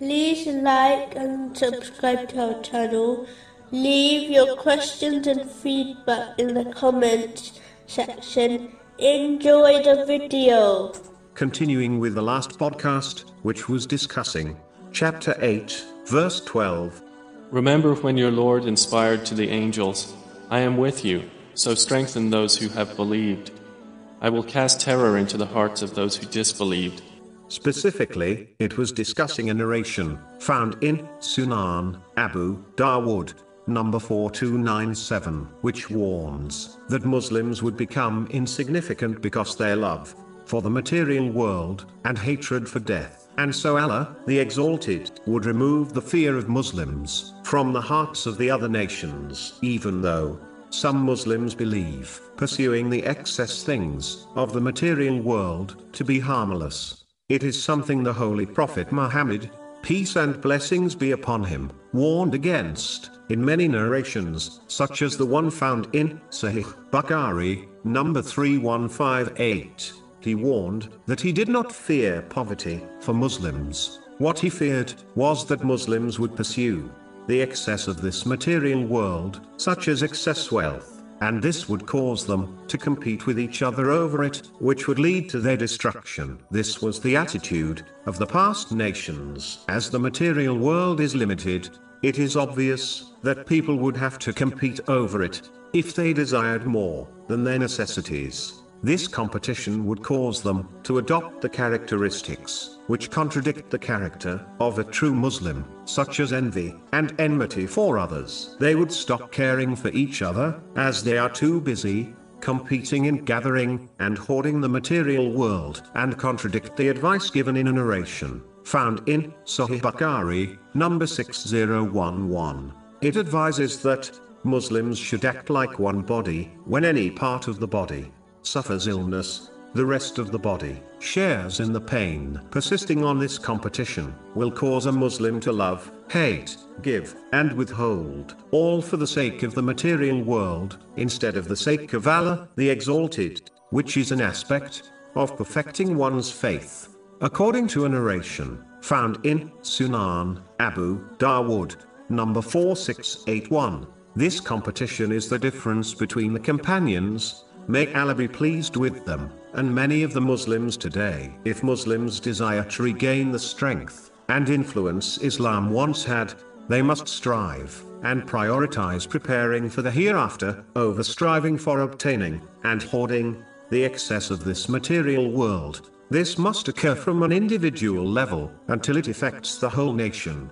like and subscribe to our channel. Leave your questions and feedback in the comments section. Enjoy the video. Continuing with the last podcast, which was discussing chapter 8, verse 12. Remember when your Lord inspired to the angels, I am with you, so strengthen those who have believed. I will cast terror into the hearts of those who disbelieved. Specifically, it was discussing a narration found in Sunan Abu Dawood, number 4297, which warns that Muslims would become insignificant because their love for the material world and hatred for death. And so Allah, the Exalted, would remove the fear of Muslims from the hearts of the other nations, even though some Muslims believe pursuing the excess things of the material world to be harmless. It is something the Holy Prophet Muhammad, peace and blessings be upon him, warned against, in many narrations, such as the one found in Sahih Bukhari, number 3158. He warned that he did not fear poverty for Muslims. What he feared was that Muslims would pursue the excess of this material world, such as excess wealth and this would cause them to compete with each other over it, which would lead to their destruction. This was the attitude of the past nations. As the material world is limited, it is obvious that people would have to compete over it if they desired more than their necessities. This competition would cause them to adopt the characteristics which contradict the character of a true Muslim, such as envy and enmity for others. They would stop caring for each other, as they are too busy competing in gathering and hoarding the material world, and contradict the advice given in a narration found in Sahih Bukhari, number 6011. It advises that Muslims should act like one body when any part of the body suffers illness, the rest of the body shares in the pain. Persisting on this competition will cause a Muslim to love, hate, give, and withhold, all for the sake of the material world, instead of the sake of Allah, the Exalted, which is an aspect of perfecting one's faith. According to a narration found in Sunan Abu Dawood, number 4681, this competition is the difference between the companions May Allah be pleased with them, and many of the Muslims today. If Muslims desire to regain the strength and influence Islam once had, they must strive and prioritize preparing for the hereafter over striving for obtaining and hoarding the excess of this material world. This must occur from an individual level until it affects the whole nation.